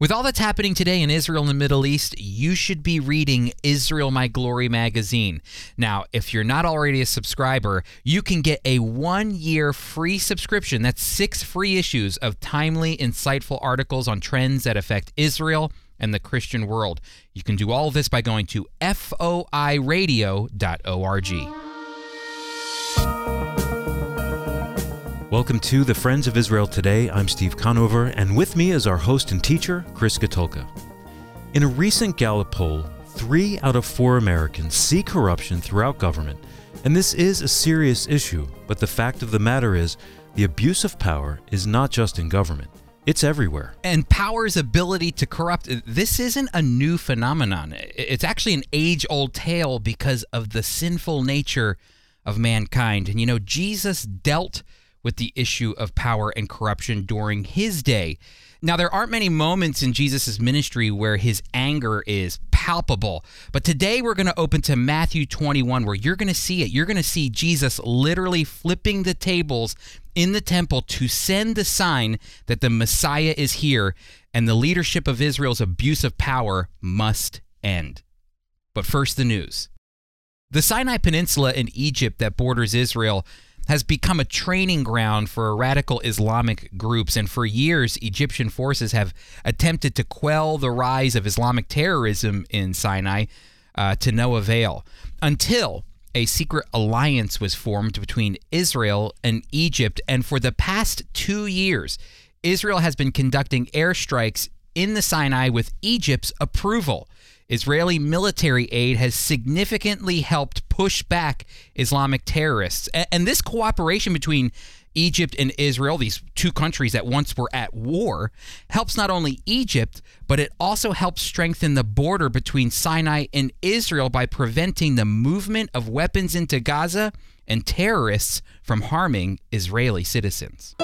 With all that's happening today in Israel and the Middle East, you should be reading Israel My Glory magazine. Now, if you're not already a subscriber, you can get a one year free subscription. That's six free issues of timely, insightful articles on trends that affect Israel and the Christian world. You can do all of this by going to foiradio.org. Welcome to the Friends of Israel Today. I'm Steve Conover, and with me is our host and teacher, Chris Katulka. In a recent Gallup poll, three out of four Americans see corruption throughout government, and this is a serious issue. But the fact of the matter is, the abuse of power is not just in government. It's everywhere. And power's ability to corrupt, this isn't a new phenomenon. It's actually an age old tale because of the sinful nature of mankind. And you know, Jesus dealt with the issue of power and corruption during his day. Now, there aren't many moments in Jesus' ministry where his anger is palpable, but today we're going to open to Matthew 21, where you're going to see it. You're going to see Jesus literally flipping the tables in the temple to send the sign that the Messiah is here and the leadership of Israel's abuse of power must end. But first, the news. The Sinai Peninsula in Egypt that borders Israel has become a training ground for radical Islamic groups. And for years, Egyptian forces have attempted to quell the rise of Islamic terrorism in Sinai uh, to no avail until a secret alliance was formed between Israel and Egypt. And for the past two years, Israel has been conducting airstrikes in the Sinai with Egypt's approval. Israeli military aid has significantly helped push back Islamic terrorists. And this cooperation between Egypt and Israel, these two countries that once were at war, helps not only Egypt, but it also helps strengthen the border between Sinai and Israel by preventing the movement of weapons into Gaza and terrorists from harming Israeli citizens.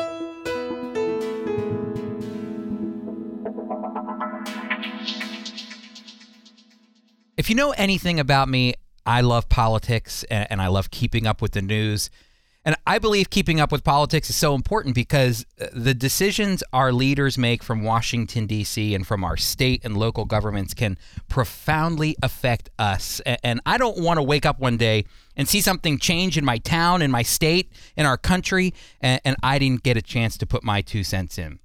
If you know anything about me, I love politics and, and, I love keeping up with the news. And I believe keeping up with politics is so important because uh, the decisions our leaders make from Washington, D.C., and from our state and local governments can profoundly affect us. And I don't want to wake up one day and see something change in my town, in my state, in our country, and, and I didn't get a chance to put my two cents in.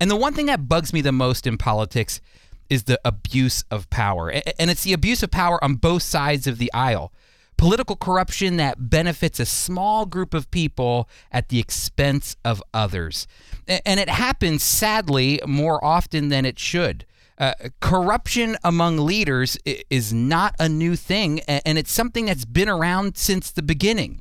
And the one thing that bugs me the most in politics is the abuse of power. And it's the abuse of power on both sides of the aisle. Political corruption that benefits a small group of people at the expense of others. And it happens, sadly, more often than it should. Uh, corruption among leaders is not a new thing, and it's something that's been around since the beginning.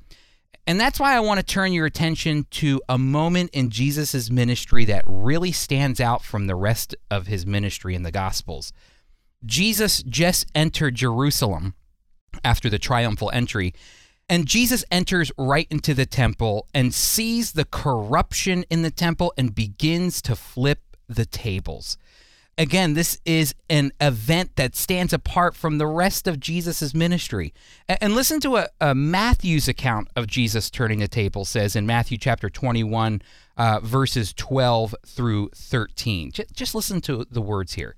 And that's why I want to turn your attention to a moment in Jesus' ministry that really stands out from the rest of his ministry in the Gospels. Jesus just entered Jerusalem after the triumphal entry, and Jesus enters right into the temple and sees the corruption in the temple and begins to flip the tables again, this is an event that stands apart from the rest of Jesus' ministry. And listen to a, a, Matthew's account of Jesus turning the table says in Matthew chapter 21, uh, verses 12 through 13. Just, just listen to the words here.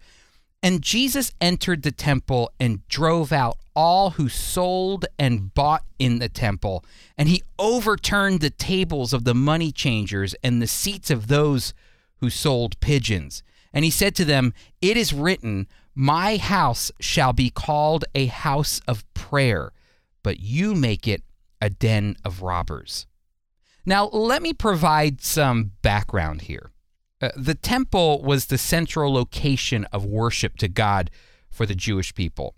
And Jesus entered the temple and drove out all who sold and bought in the temple. And he overturned the tables of the money changers and the seats of those who sold pigeons and he said to them, It is written, My house shall be called a house of prayer, but you make it a den of robbers. Now, let me provide some background here. Uh, the temple was the central location of worship to God for the Jewish people.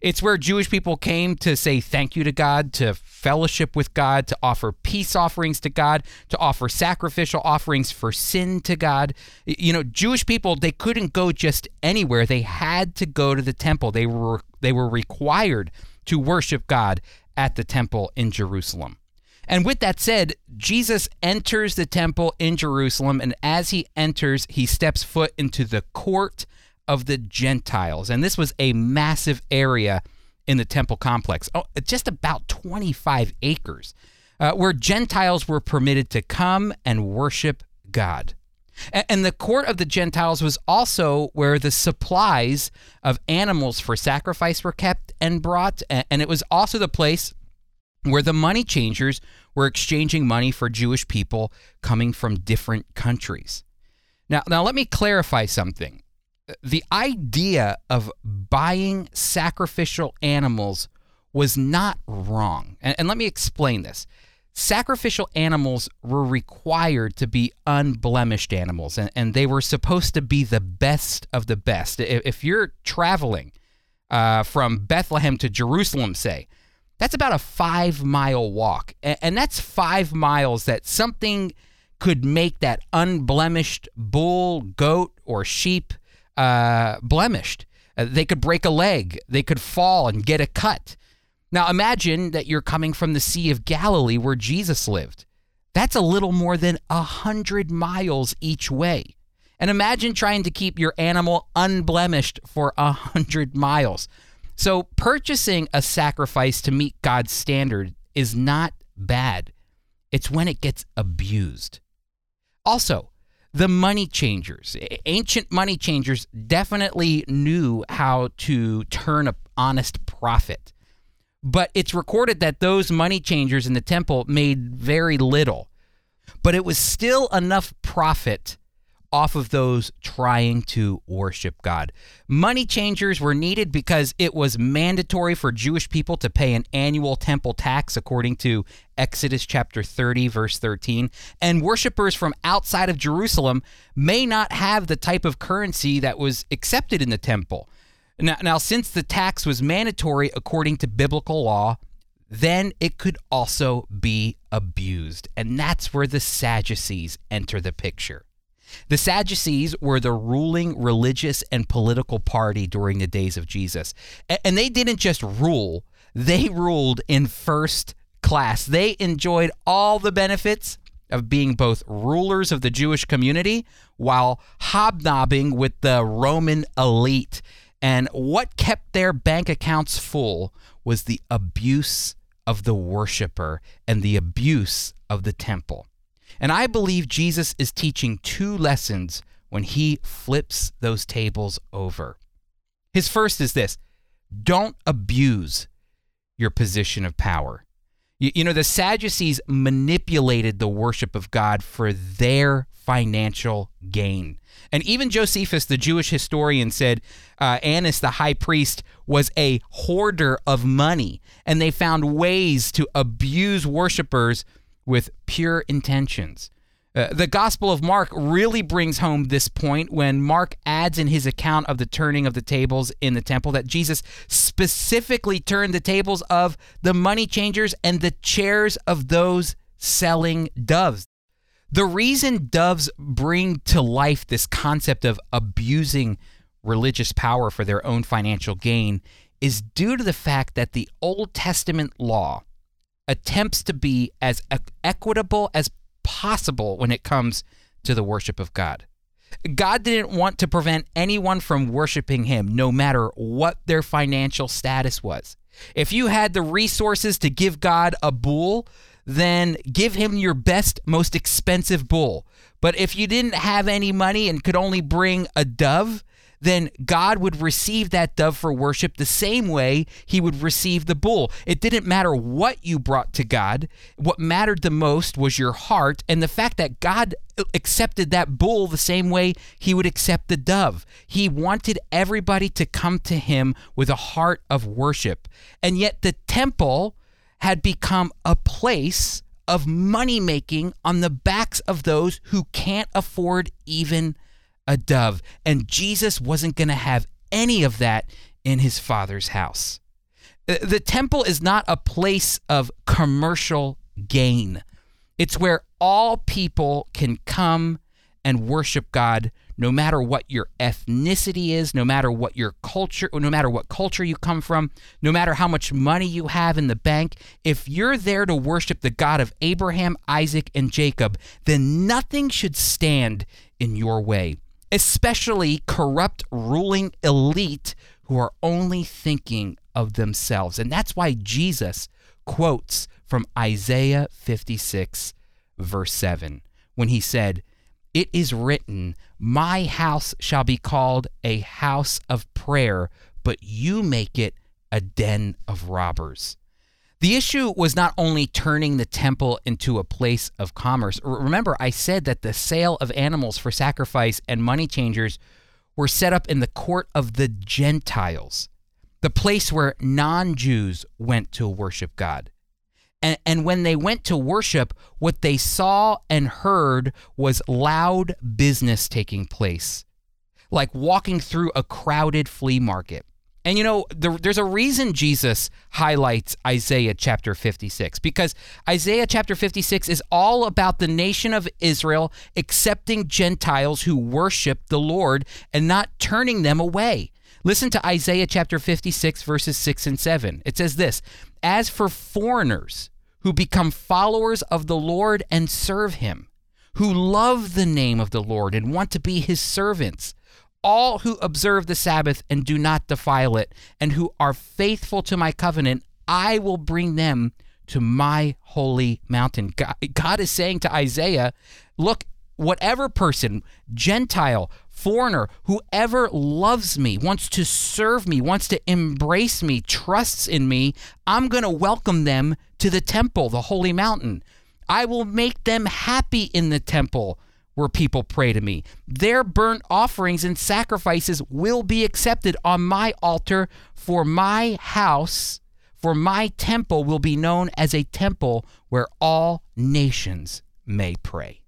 It's where Jewish people came to say thank you to God, to fellowship with God, to offer peace offerings to God, to offer sacrificial offerings for sin to God. You know, Jewish people they couldn't go just anywhere. They had to go to the temple. They were they were required to worship God at the temple in Jerusalem. And with that said, Jesus enters the temple in Jerusalem, and as he enters, he steps foot into the court of the Gentiles. And this was a massive area in the temple complex, oh, just about 25 acres, uh, where Gentiles were permitted to come and worship God. And the court of the Gentiles was also where the supplies of animals for sacrifice were kept and brought. And it was also the place where the money changers were exchanging money for Jewish people coming from different countries. Now, now let me clarify something. The idea of buying sacrificial animals was not wrong. And, and let me explain this sacrificial animals were required to be unblemished animals, and, and they were supposed to be the best of the best. If, if you're traveling uh, from Bethlehem to Jerusalem, say, that's about a five mile walk. And, and that's five miles that something could make that unblemished bull, goat, or sheep uh, blemished. Uh, they could break a leg, they could fall and get a cut. Now imagine that you're coming from the Sea of Galilee where Jesus lived. That's a little more than a hundred miles each way. And imagine trying to keep your animal unblemished for a hundred miles. So purchasing a sacrifice to meet God's standard is not bad. It's when it gets abused. Also, the money changers, ancient money changers definitely knew how to turn an honest profit. But it's recorded that those money changers in the temple made very little. But it was still enough profit off of those trying to worship God. Money changers were needed because it was mandatory for Jewish people to pay an annual temple tax according to Exodus chapter 30 verse 13, and worshipers from outside of Jerusalem may not have the type of currency that was accepted in the temple. Now, now since the tax was mandatory according to biblical law, then it could also be abused. And that's where the Sadducees enter the picture. The Sadducees were the ruling religious and political party during the days of Jesus. And they didn't just rule, they ruled in first class. They enjoyed all the benefits of being both rulers of the Jewish community while hobnobbing with the Roman elite. And what kept their bank accounts full was the abuse of the worshiper and the abuse of the temple. And I believe Jesus is teaching two lessons when he flips those tables over. His first is this don't abuse your position of power. You, you, know, the Sadducees manipulated the worship of God for their financial gain. And even Josephus, the Jewish historian, said uh, Annas, the high priest, was a hoarder of money, and they found ways to abuse worshipers with pure intentions. Uh, the Gospel of Mark really brings home this point when Mark adds in his account of the turning of the tables in the temple that Jesus specifically turned the tables of the money changers and the chairs of those selling doves. The reason doves bring to life this concept of abusing religious power for their own financial gain is due to the fact that the Old Testament law attempts to be as equitable as possible when it comes to the worship of God. God didn't want to prevent anyone from worshiping him, no matter what their financial status was. If you had the resources to give God a bull, then give him your best, most expensive bull. But if you didn't have any money and could only bring a dove, then God would receive that dove for worship the same way he would receive the bull. It didn't matter what you brought to God. What mattered the most was your heart and the fact that God accepted that bull the same way he would accept the dove. He wanted everybody to come to him with a heart of worship. And yet the temple had become a place of money making on the backs of those who can't afford even a dove. And Jesus wasn't going to have any of that in his father's house. The temple is not a place of commercial gain. It's where all people can come and worship God no matter what your ethnicity is, no matter what your culture, no matter what culture you come from, no matter how much money you have in the bank, if you're there to worship the God of Abraham, Isaac, and Jacob, then nothing should stand in your way especially corrupt ruling elite who are only thinking of themselves. And that's why Jesus quotes from Isaiah 56, verse 7, when he said, it is written, My house shall be called a house of prayer, but you make it a den of robbers. The issue was not only turning the temple into a place of commerce. Remember, I said that the sale of animals for sacrifice and money changers were set up in the court of the Gentiles, the place where non Jews went to worship God. And, and when they went to worship, what they saw and heard was loud business taking place, like walking through a crowded flea market. And you know, the, there's a reason Jesus highlights Isaiah chapter 56 because Isaiah chapter 56 is all about the nation of Israel accepting Gentiles who worship the Lord and not turning them away. Listen to Isaiah chapter 56, verses 6 and 7. It says this As for foreigners who become followers of the Lord and serve him, who love the name of the Lord and want to be his servants, all who observe the Sabbath and do not defile it, and who are faithful to my covenant, I will bring them to my holy mountain. God, is saying to Isaiah, look, whatever person, Gentile, foreigner, whoever loves me, wants to serve me, wants to embrace me, trusts in me, I'm going to welcome them to the temple, the holy mountain. I will make them happy in the temple where people pray to me. Their burnt offerings and sacrifices will be accepted on my altar, for my house, for my temple will be known as a temple where all nations may pray.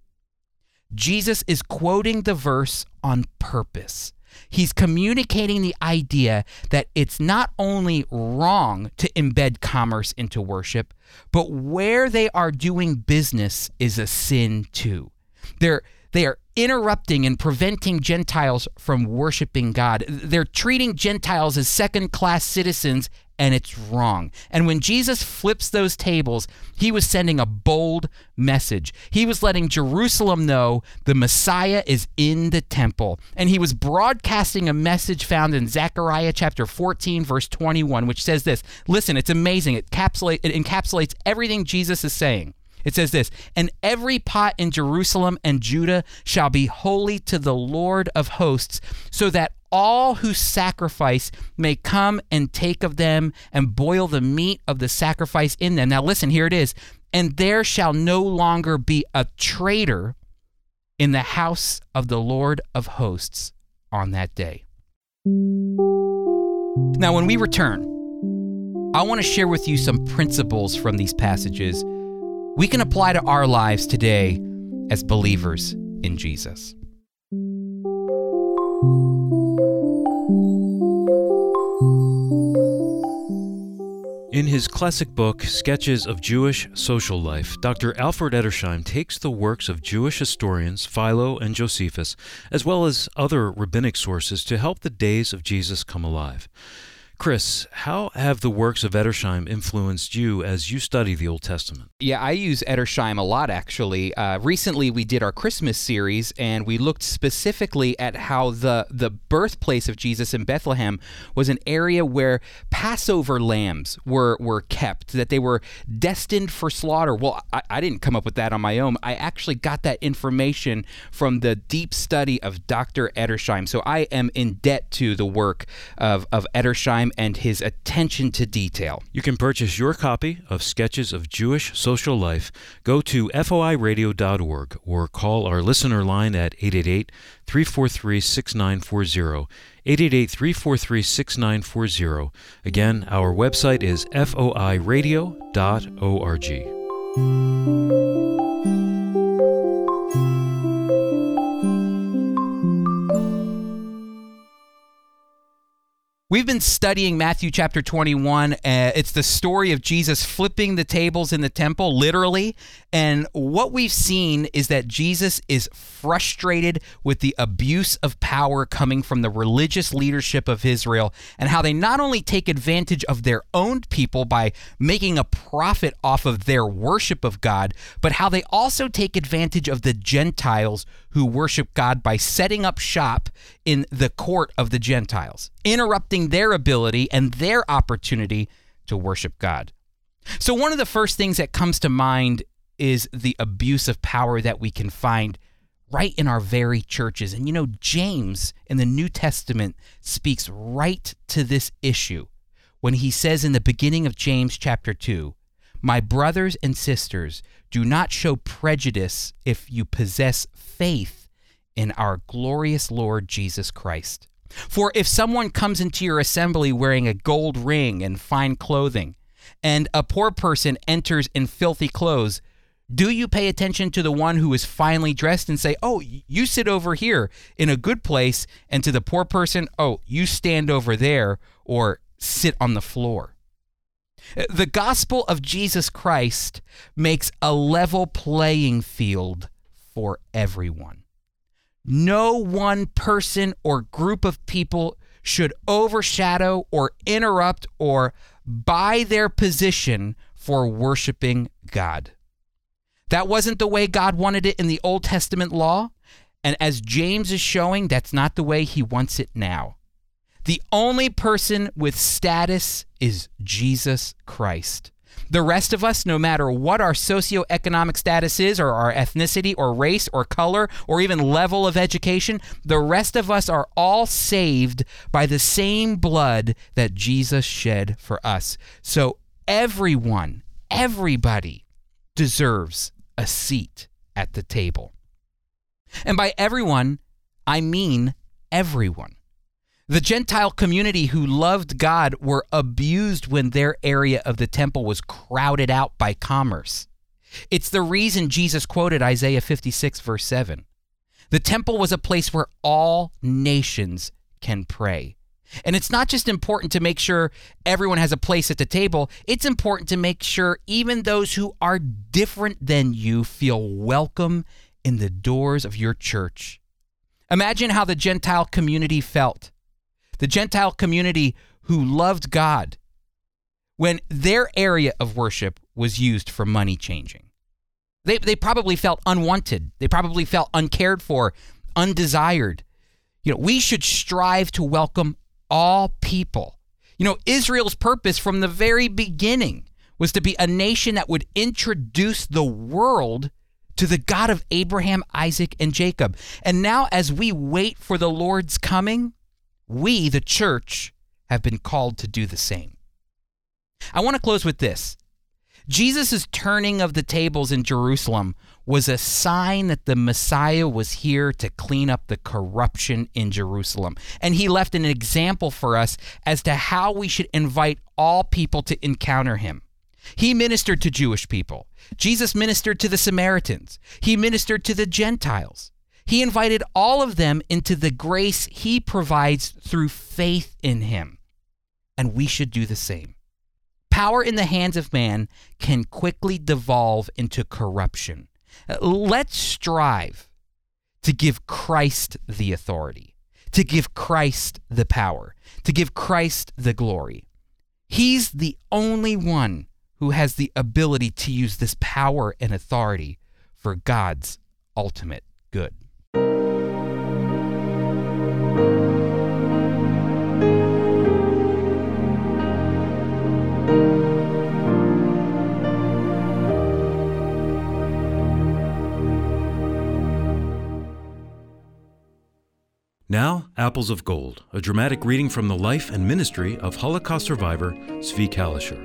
Jesus is quoting the verse on purpose. He's communicating the idea that it's not only wrong to embed commerce into worship, but where they are doing business is a sin too. They're they are interrupting and preventing Gentiles from worshiping God. They're treating Gentiles as second class citizens, and it's wrong. And when Jesus flips those tables, he was sending a bold message. He was letting Jerusalem know the Messiah is in the temple. And he was broadcasting a message found in Zechariah chapter 14, verse 21, which says this Listen, it's amazing. It, encapsulate, it encapsulates everything Jesus is saying. It says this And every pot in Jerusalem and Judah shall be holy to the Lord of hosts, so that all who sacrifice may come and take of them and boil the meat of the sacrifice in them. Now, listen, here it is. And there shall no longer be a trader in the house of the Lord of hosts on that day. Now, when we return, I want to share with you some principles from these passages we can apply to our lives today as believers in Jesus. In his classic book, Sketches of Jewish Social Life, Dr. Alfred Edersheim takes the works of Jewish historians Philo and Josephus, as well as other rabbinic sources, to help the days of Jesus come alive. Chris, how have the works of Edersheim influenced you as you study the Old Testament? Yeah, I use Edersheim a lot actually. Uh, recently, we did our Christmas series, and we looked specifically at how the the birthplace of Jesus in Bethlehem was an area where Passover lambs were were kept, that they were destined for slaughter. Well, I, I didn't come up with that on my own. I actually got that information from the deep study of Dr. Edersheim. So I am in debt to the work of of Edersheim and his attention to detail. You can purchase your copy of Sketches of Jewish Social Life. Go to foiradio.org or call our listener line at 888 343 6940. 888 343 6940. Again, our website is foiradio.org. We've been studying Matthew chapter 21. Uh, it's the story of Jesus flipping the tables in the temple, literally. And what we've seen is that Jesus is frustrated with the abuse of power coming from the religious leadership of Israel and how they not only take advantage of their own people by making a profit off of their worship of God, but how they also take advantage of the Gentiles who worship God by setting up shop in the court of the Gentiles, interrupting their ability and their opportunity to worship God. So, one of the first things that comes to mind is the abuse of power that we can find right in our very churches. And you know, James in the New Testament speaks right to this issue when he says in the beginning of James chapter 2, My brothers and sisters, do not show prejudice if you possess faith in our glorious Lord Jesus Christ. For if someone comes into your assembly wearing a gold ring and fine clothing, and a poor person enters in filthy clothes, do you pay attention to the one who is finely dressed and say, Oh, you sit over here in a good place, and to the poor person, Oh, you stand over there or sit on the floor? The gospel of Jesus Christ makes a level playing field for everyone. No one person or group of people should overshadow or interrupt or buy their position for worshiping God. That wasn't the way God wanted it in the Old Testament law. And as James is showing, that's not the way he wants it now. The only person with status is Jesus Christ. The rest of us, no matter what our socioeconomic status is, or our ethnicity, or race, or color, or even level of education, the rest of us are all saved by the same blood that Jesus shed for us. So everyone, everybody deserves a seat at the table. And by everyone, I mean everyone. The Gentile community who loved God were abused when their area of the temple was crowded out by commerce. It's the reason Jesus quoted Isaiah 56, verse 7. The temple was a place where all nations can pray. And it's not just important to make sure everyone has a place at the table, it's important to make sure even those who are different than you feel welcome in the doors of your church. Imagine how the Gentile community felt. The Gentile community who loved God when their area of worship was used for money changing. They, they probably felt unwanted. They probably felt uncared for, undesired. You know, we should strive to welcome all people. You know, Israel's purpose from the very beginning was to be a nation that would introduce the world to the God of Abraham, Isaac, and Jacob. And now, as we wait for the Lord's coming, we, the church, have been called to do the same. I want to close with this Jesus' turning of the tables in Jerusalem was a sign that the Messiah was here to clean up the corruption in Jerusalem. And he left an example for us as to how we should invite all people to encounter him. He ministered to Jewish people. Jesus ministered to the Samaritans. He ministered to the Gentiles. He invited all of them into the grace he provides through faith in him. And we should do the same. Power in the hands of man can quickly devolve into corruption. Let's strive to give Christ the authority, to give Christ the power, to give Christ the glory. He's the only one who has the ability to use this power and authority for God's ultimate good. Now, Apples of Gold, a dramatic reading from the life and ministry of Holocaust survivor Zvi Kalisher.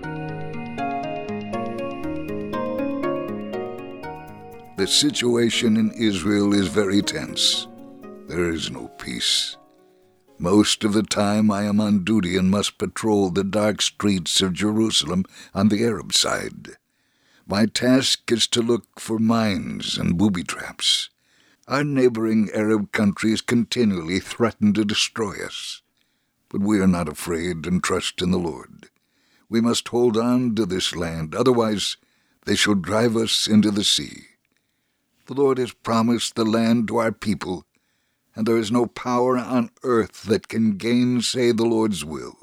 The situation in Israel is very tense. There is no peace. Most of the time I am on duty and must patrol the dark streets of Jerusalem on the Arab side. My task is to look for mines and booby traps. Our neighboring Arab countries continually threaten to destroy us. But we are not afraid and trust in the Lord. We must hold on to this land, otherwise they shall drive us into the sea. The Lord has promised the land to our people, and there is no power on earth that can gainsay the Lord's will.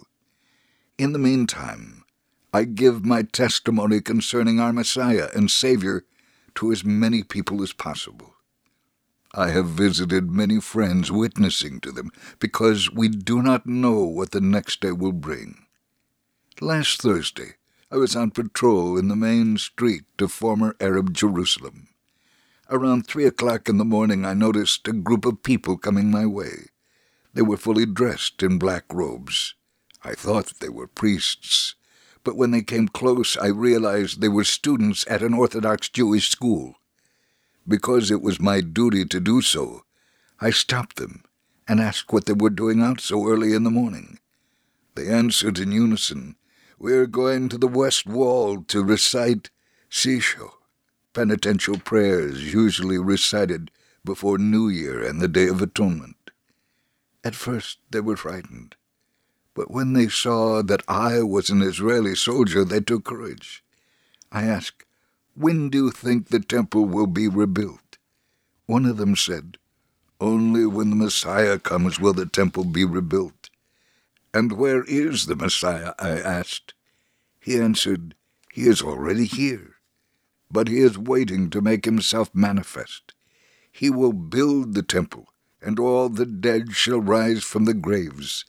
In the meantime, I give my testimony concerning our Messiah and Savior to as many people as possible. I have visited many friends witnessing to them, because we do not know what the next day will bring. Last Thursday, I was on patrol in the main street of former Arab Jerusalem. Around three o'clock in the morning, I noticed a group of people coming my way. They were fully dressed in black robes. I thought they were priests, but when they came close, I realized they were students at an Orthodox Jewish school. Because it was my duty to do so, I stopped them and asked what they were doing out so early in the morning. They answered in unison, We're going to the West Wall to recite Sisho, penitential prayers usually recited before New Year and the Day of Atonement. At first they were frightened, but when they saw that I was an Israeli soldier, they took courage. I asked, When do you think the temple will be rebuilt? One of them said, Only when the Messiah comes will the temple be rebuilt. And where is the Messiah? I asked. He answered, He is already here, but he is waiting to make himself manifest. He will build the temple and all the dead shall rise from the graves.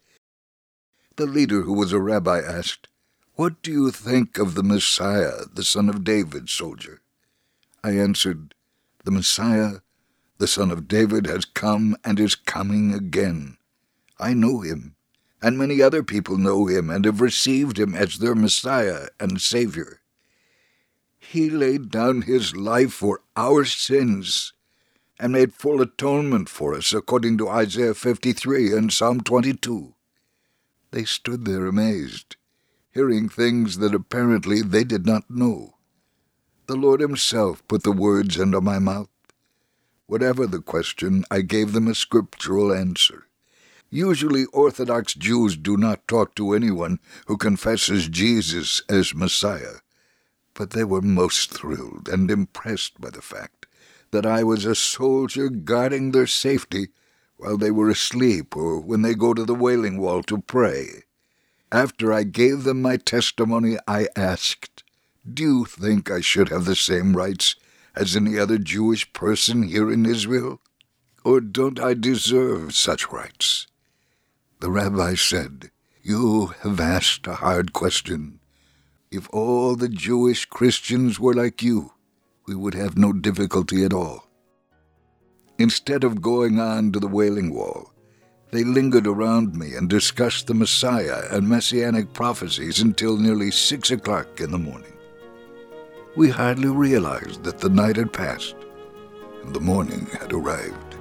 The leader, who was a rabbi, asked, What do you think of the Messiah, the son of David, soldier? I answered, The Messiah, the son of David, has come and is coming again. I know him, and many other people know him and have received him as their Messiah and Savior. He laid down his life for our sins and made full atonement for us according to Isaiah 53 and Psalm 22. They stood there amazed, hearing things that apparently they did not know. The Lord Himself put the words into my mouth. Whatever the question, I gave them a scriptural answer. Usually, Orthodox Jews do not talk to anyone who confesses Jesus as Messiah, but they were most thrilled and impressed by the fact that I was a soldier guarding their safety while they were asleep or when they go to the Wailing Wall to pray. After I gave them my testimony, I asked, Do you think I should have the same rights as any other Jewish person here in Israel? Or don't I deserve such rights? The rabbi said, You have asked a hard question. If all the Jewish Christians were like you, we would have no difficulty at all. Instead of going on to the Wailing Wall, they lingered around me and discussed the Messiah and messianic prophecies until nearly six o'clock in the morning. We hardly realized that the night had passed and the morning had arrived.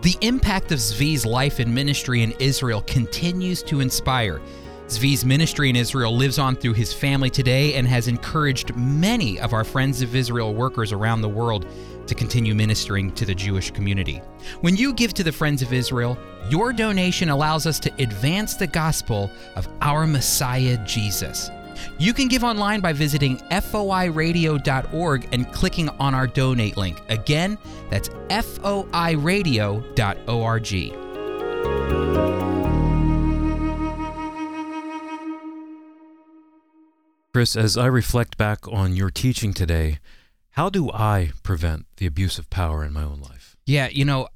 The impact of Zvi's life and ministry in Israel continues to inspire. Zvi's ministry in Israel lives on through his family today and has encouraged many of our Friends of Israel workers around the world to continue ministering to the Jewish community. When you give to the Friends of Israel, your donation allows us to advance the gospel of our Messiah Jesus. You can give online by visiting foiradio.org and clicking on our donate link. Again, that's foiradio.org. Chris, as I reflect back on your teaching today, how do I prevent the abuse of power in my own life? Yeah, you know,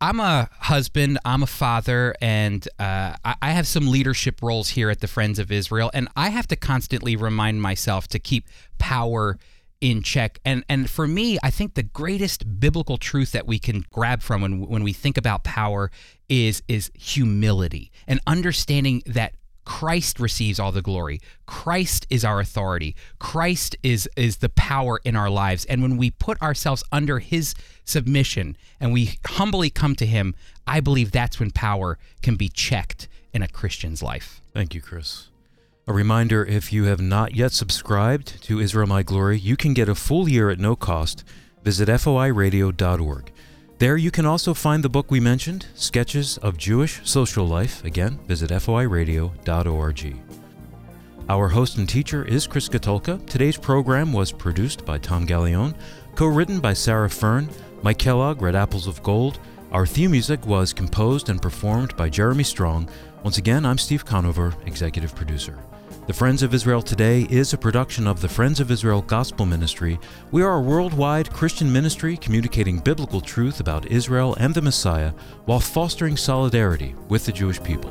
I'm a husband, I'm a father, and uh, I have some leadership roles here at the Friends of Israel, and I have to constantly remind myself to keep power in check. And and for me, I think the greatest biblical truth that we can grab from when when we think about power is is humility and understanding that Christ receives all the glory. Christ is our authority. Christ is is the power in our lives. And when we put ourselves under his submission and we humbly come to him, I believe that's when power can be checked in a Christian's life. Thank you, Chris. A reminder if you have not yet subscribed to Israel My Glory, you can get a full year at no cost. Visit foiradio.org. There you can also find the book we mentioned, Sketches of Jewish Social Life. Again, visit foiradio.org. Our host and teacher is Chris Katulka. Today's program was produced by Tom Gallione, co-written by Sarah Fern, Mike Kellogg read Apples of Gold. Our theme music was composed and performed by Jeremy Strong. Once again, I'm Steve Conover, executive producer. The Friends of Israel Today is a production of the Friends of Israel Gospel Ministry. We are a worldwide Christian ministry communicating biblical truth about Israel and the Messiah while fostering solidarity with the Jewish people.